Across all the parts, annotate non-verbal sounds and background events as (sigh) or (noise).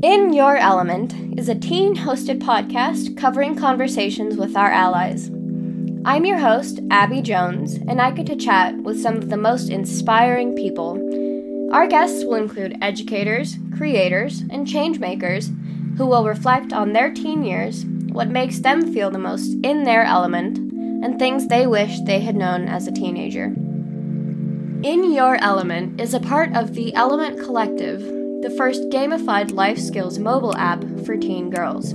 In Your Element is a teen hosted podcast covering conversations with our allies. I'm your host, Abby Jones, and I get to chat with some of the most inspiring people. Our guests will include educators, creators, and changemakers who will reflect on their teen years, what makes them feel the most in their element, and things they wish they had known as a teenager. In Your Element is a part of the Element Collective, the first gamified life skills mobile app for teen girls.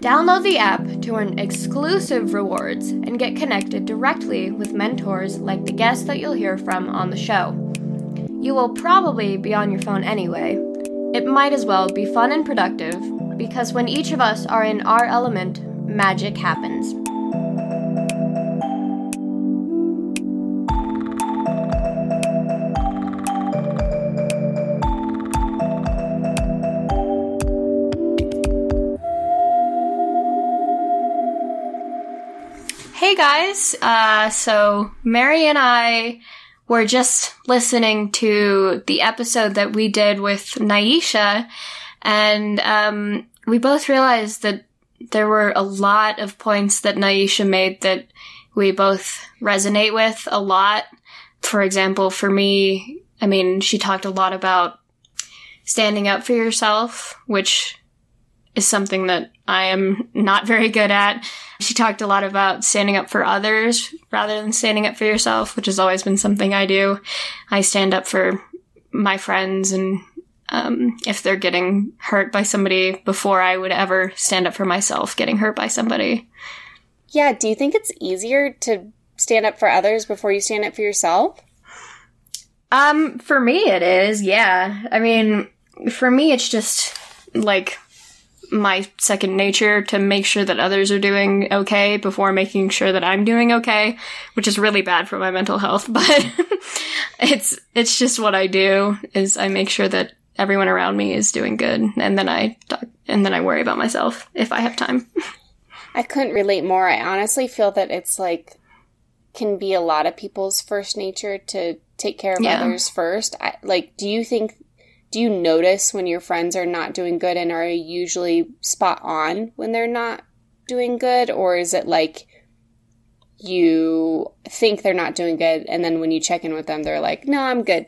Download the app to earn exclusive rewards and get connected directly with mentors like the guests that you'll hear from on the show. You will probably be on your phone anyway. It might as well be fun and productive because when each of us are in our element, magic happens. Guys, uh, so Mary and I were just listening to the episode that we did with Naisha, and um, we both realized that there were a lot of points that Naisha made that we both resonate with a lot. For example, for me, I mean, she talked a lot about standing up for yourself, which is something that I am not very good at. She talked a lot about standing up for others rather than standing up for yourself, which has always been something I do. I stand up for my friends and um, if they're getting hurt by somebody before I would ever stand up for myself getting hurt by somebody. Yeah, do you think it's easier to stand up for others before you stand up for yourself? Um, for me it is, yeah. I mean, for me it's just like my second nature to make sure that others are doing okay before making sure that I'm doing okay, which is really bad for my mental health, (laughs) but it's it's just what I do is I make sure that everyone around me is doing good and then I talk, and then I worry about myself if I have time. I couldn't relate more. I honestly feel that it's like can be a lot of people's first nature to take care of yeah. others first. I, like do you think do you notice when your friends are not doing good and are usually spot on when they're not doing good? Or is it like you think they're not doing good and then when you check in with them they're like no i'm good.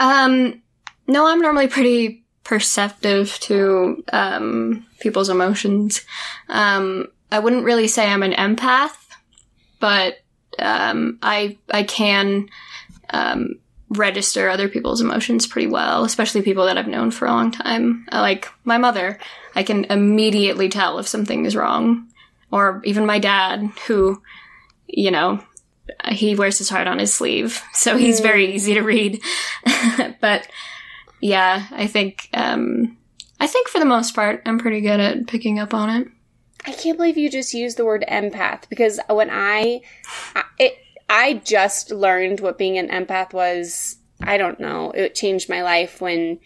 Um no i'm normally pretty perceptive to um people's emotions. Um i wouldn't really say i'm an empath but um i i can um register other people's emotions pretty well, especially people that I've known for a long time. Like my mother, I can immediately tell if something is wrong. Or even my dad, who, you know, he wears his heart on his sleeve, so he's mm. very easy to read. (laughs) but yeah, I think um, I think for the most part, I'm pretty good at picking up on it. I can't believe you just used the word empath because when I, it I just learned what being an empath was. I don't know. It changed my life when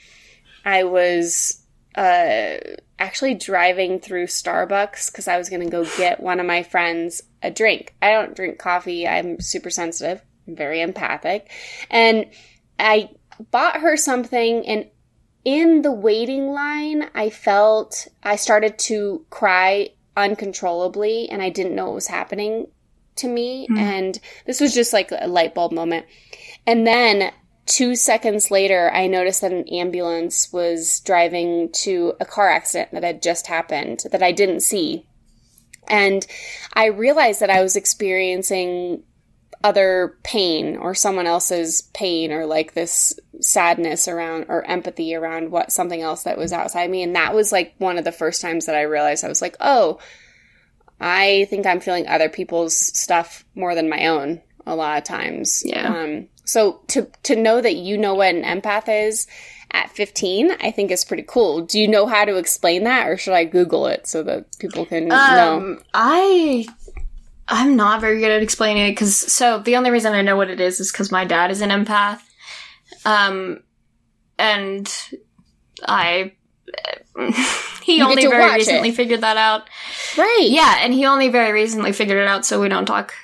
I was uh, actually driving through Starbucks because I was going to go get one of my friends a drink. I don't drink coffee. I'm super sensitive, I'm very empathic. And I bought her something and in the waiting line, I felt I started to cry uncontrollably and I didn't know what was happening to me. Mm. And this was just like a light bulb moment. And then two seconds later, I noticed that an ambulance was driving to a car accident that had just happened that I didn't see. And I realized that I was experiencing other pain or someone else's pain or like this sadness around or empathy around what something else that was outside me. And that was like one of the first times that I realized I was like, oh, I think I'm feeling other people's stuff more than my own a lot of times. Yeah. Um, so to to know that you know what an empath is at 15, I think is pretty cool. Do you know how to explain that, or should I Google it so that people can um, know? I I'm not very good at explaining it because so the only reason I know what it is is because my dad is an empath, um, and I (laughs) he you only very recently it. figured that out. Right. Yeah, and he only very recently figured it out, so we don't talk.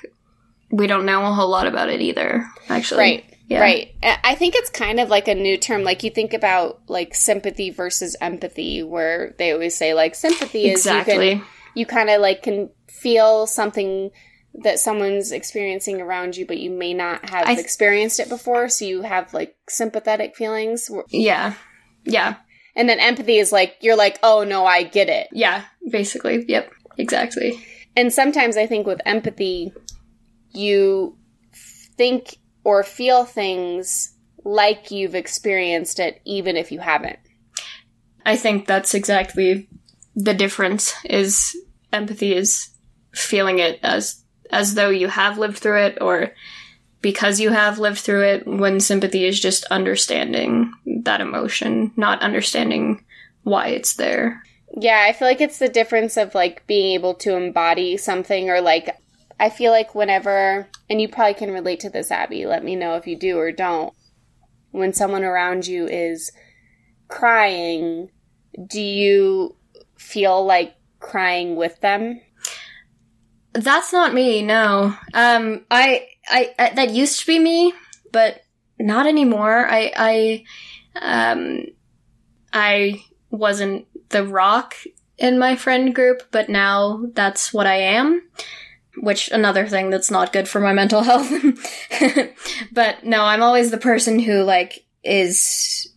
We don't know a whole lot about it either. Actually. Right. Yeah. Right. I think it's kind of like a new term. Like you think about like sympathy versus empathy, where they always say like sympathy is Exactly. you can you kind of like can feel something that someone's experiencing around you, but you may not have th- experienced it before, so you have like sympathetic feelings. Yeah. Yeah. And then empathy is like you're like, oh no, I get it. Yeah. Basically. Yep. Exactly. And sometimes I think with empathy, you think or feel things like you've experienced it, even if you haven't. I think that's exactly the difference is empathy is feeling it as as though you have lived through it or because you have lived through it when sympathy is just understanding that emotion, not understanding why it's there. Yeah, I feel like it's the difference of like being able to embody something or like I feel like whenever and you probably can relate to this Abby, let me know if you do or don't. When someone around you is crying, do you feel like crying with them? That's not me, no. Um I I, I that used to be me, but not anymore. I I um I wasn't the rock in my friend group, but now that's what I am. Which another thing that's not good for my mental (laughs) health. but no, I'm always the person who like is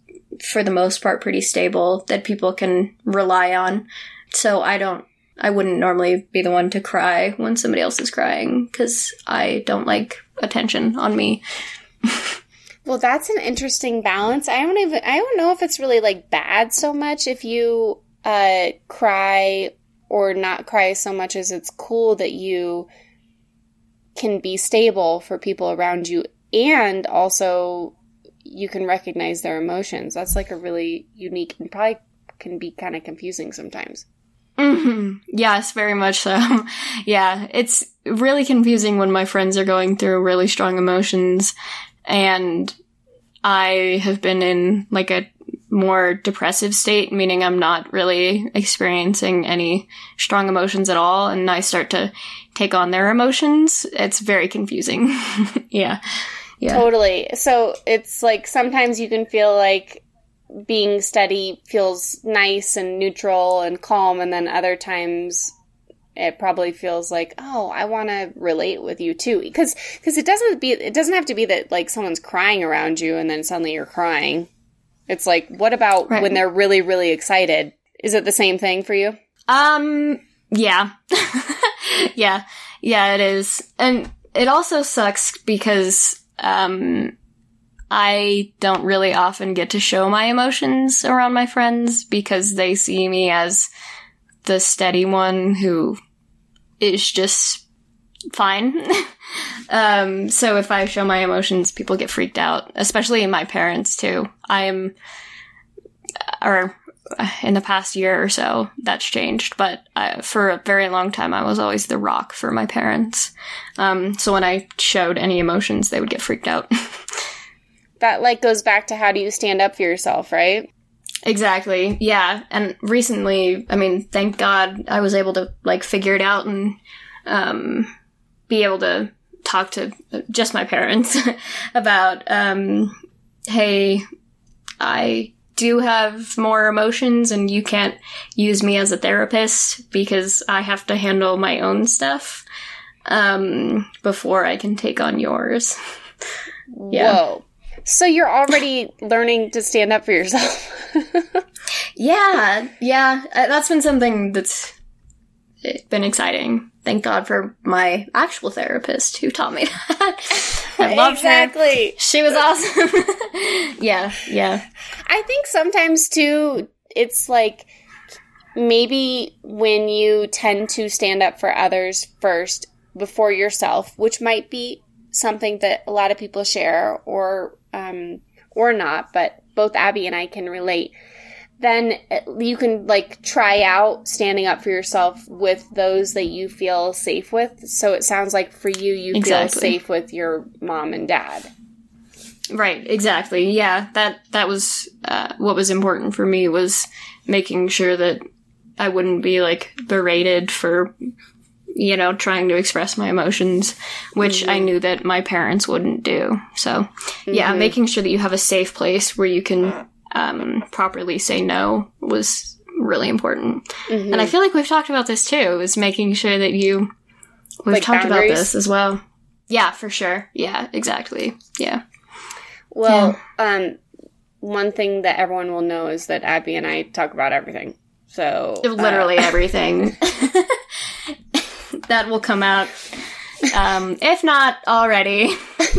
for the most part pretty stable that people can rely on. So I don't I wouldn't normally be the one to cry when somebody else is crying cuz I don't like attention on me. (laughs) Well, that's an interesting balance. I don't even I don't know if it's really like bad so much if you uh cry or not cry so much as it's cool that you can be stable for people around you and also you can recognize their emotions. That's like a really unique and probably can be kind of confusing sometimes. hmm Yes, very much so. (laughs) yeah, it's really confusing when my friends are going through really strong emotions and I have been in like a more depressive state, meaning I'm not really experiencing any strong emotions at all, and I start to take on their emotions. It's very confusing. (laughs) yeah. Yeah. Totally. So it's like sometimes you can feel like being steady feels nice and neutral and calm, and then other times it probably feels like, oh, I want to relate with you too, because because it doesn't be it doesn't have to be that like someone's crying around you and then suddenly you're crying. It's like, what about Right. when they're really really excited? Is it the same thing for you? Um, yeah. (laughs) yeah. Yeah, it is. And it also sucks because, um, I don't really often get to show my emotions around my friends because they see me as the steady one who is just fine. (laughs) um, so if I show my emotions, people get freaked out, especially my parents too. I am, or in the past year or so that's changed but uh, for a very long time i was always the rock for my parents um, so when i showed any emotions they would get freaked out (laughs) That like goes back to how do you stand up for yourself, right? Exactly yeah and recently i mean thank god i was able to like figure it out and um, be able to talk to just my parents (laughs) about um, hey i do have more emotions and you can't use me as a therapist because I have to handle my own stuff um, before I can take on yours. (laughs) Yeah. Whoa. So you're already learning to stand up for yourself. (laughs) (laughs) Yeah, yeah, uh, that's been something that's been exciting. Thank God for my actual therapist who taught me (laughs) that. I love her. exactly. She was awesome. (laughs) yeah, yeah. I think sometimes too, it's like maybe when you tend to stand up for others first before yourself, which might be something that a lot of people share or um, or not, but both Abby and I can relate. Then uh, you can like try out standing up for yourself with those that you feel safe with. So it sounds like for you, you Exactly. feel safe with your mom and dad. Right, exactly. Yeah, that that was uh, what was important for me was making sure that I wouldn't be like berated for you know, trying to express my emotions, which Mm-hmm. I knew that my parents wouldn't do. So, yeah, Mhm. making sure that you have a safe place where you can um, properly say no was really important. Mhm. And I feel like we've talked about this too, is making sure that you. We've Like talked about this as well. Yeah, for sure. Yeah, exactly. Yeah. Well, um, one thing that everyone will know is that Abby and I talk about everything. So uh, Literally everything. (laughs) that will come out. Um, if not already.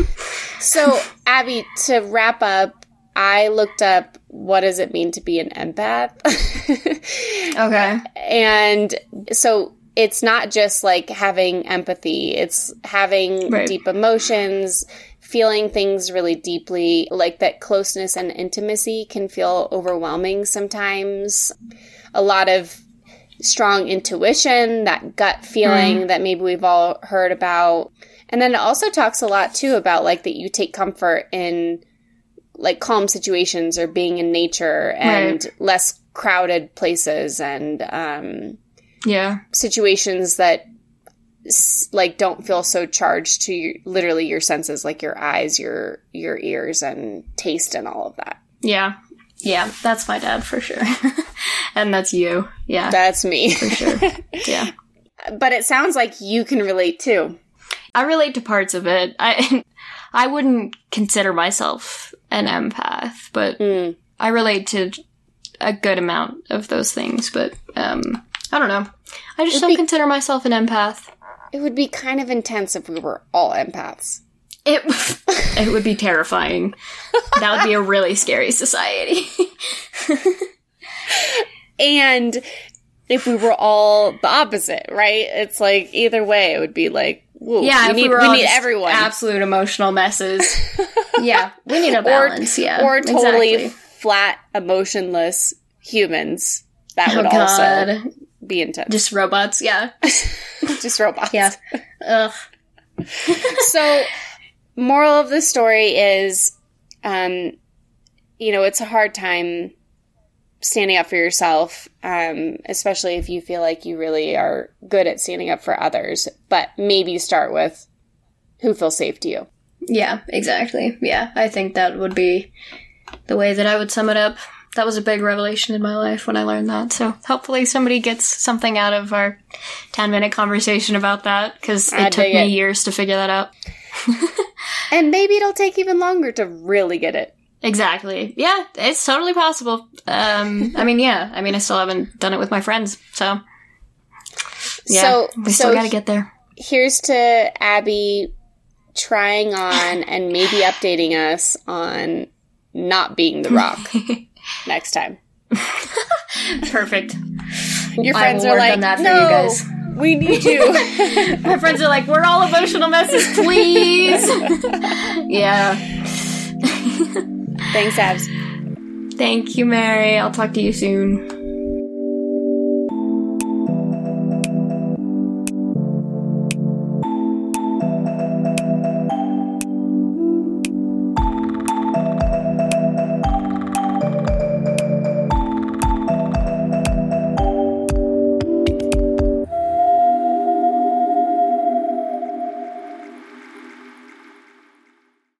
(laughs) so Abby, to wrap up, I looked up what does it mean to be an empath, (laughs) Okay. and so it's not just like having empathy; it's having Right. deep emotions. Feeling things really deeply, like that closeness and intimacy can feel overwhelming sometimes. A lot of strong intuition, that gut feeling that maybe we've all heard about. And then it also talks a lot too about like that you take comfort in like calm situations or being in nature and Right. less crowded places and um, Yeah. situations that like don't feel so charged to your, literally your senses like your eyes your your ears and taste and all of that Yeah. Yeah. That's my dad for sure. (laughs) and that's you. Yeah. that's me for sure. (laughs) Yeah. but it sounds like you can relate too I relate to parts of it. I (laughs) I wouldn't consider myself an empath, but Mm. I relate to a good amount of those things, but um I don't know. I just It'd don't be- consider myself an empath. it would be kind of intense if we were all empaths It (laughs) it would be terrifying. That would be a really scary society. and if we were all the opposite right it's like either way it would be like whoa, yeah, we need, we all need everyone Absolute emotional messes. (laughs) yeah, we need a balance. yeah, or totally exactly. flat emotionless humans that Oh would also god, be intense just robots. Yeah, (laughs) just robots yeah. Ugh. so moral of the story is um you know it's a hard time standing up for yourself um especially if you feel like you really are good at standing up for others but maybe start with who feels safe to you Yeah, exactly. Yeah, I think that would be the way that I would sum it up. That was a big revelation in my life when I learned that. So hopefully somebody gets something out of our 10 minute conversation about that because it took me it. years to figure that out. (laughs) and maybe it'll take even longer to really get it Exactly. Yeah, it's totally possible. Um, I mean, yeah. I mean, I still haven't done it with my friends, so yeah, so we still so got to get there. here's to abby trying on and maybe updating us on not being the rock (laughs) next time Perfect. Your friends are like, on that for no, you guys." We need you. (laughs) My friends are like, "We're all emotional messes, please." (laughs) yeah. Thanks, Abs. Thank you, Mary. I'll talk to you soon.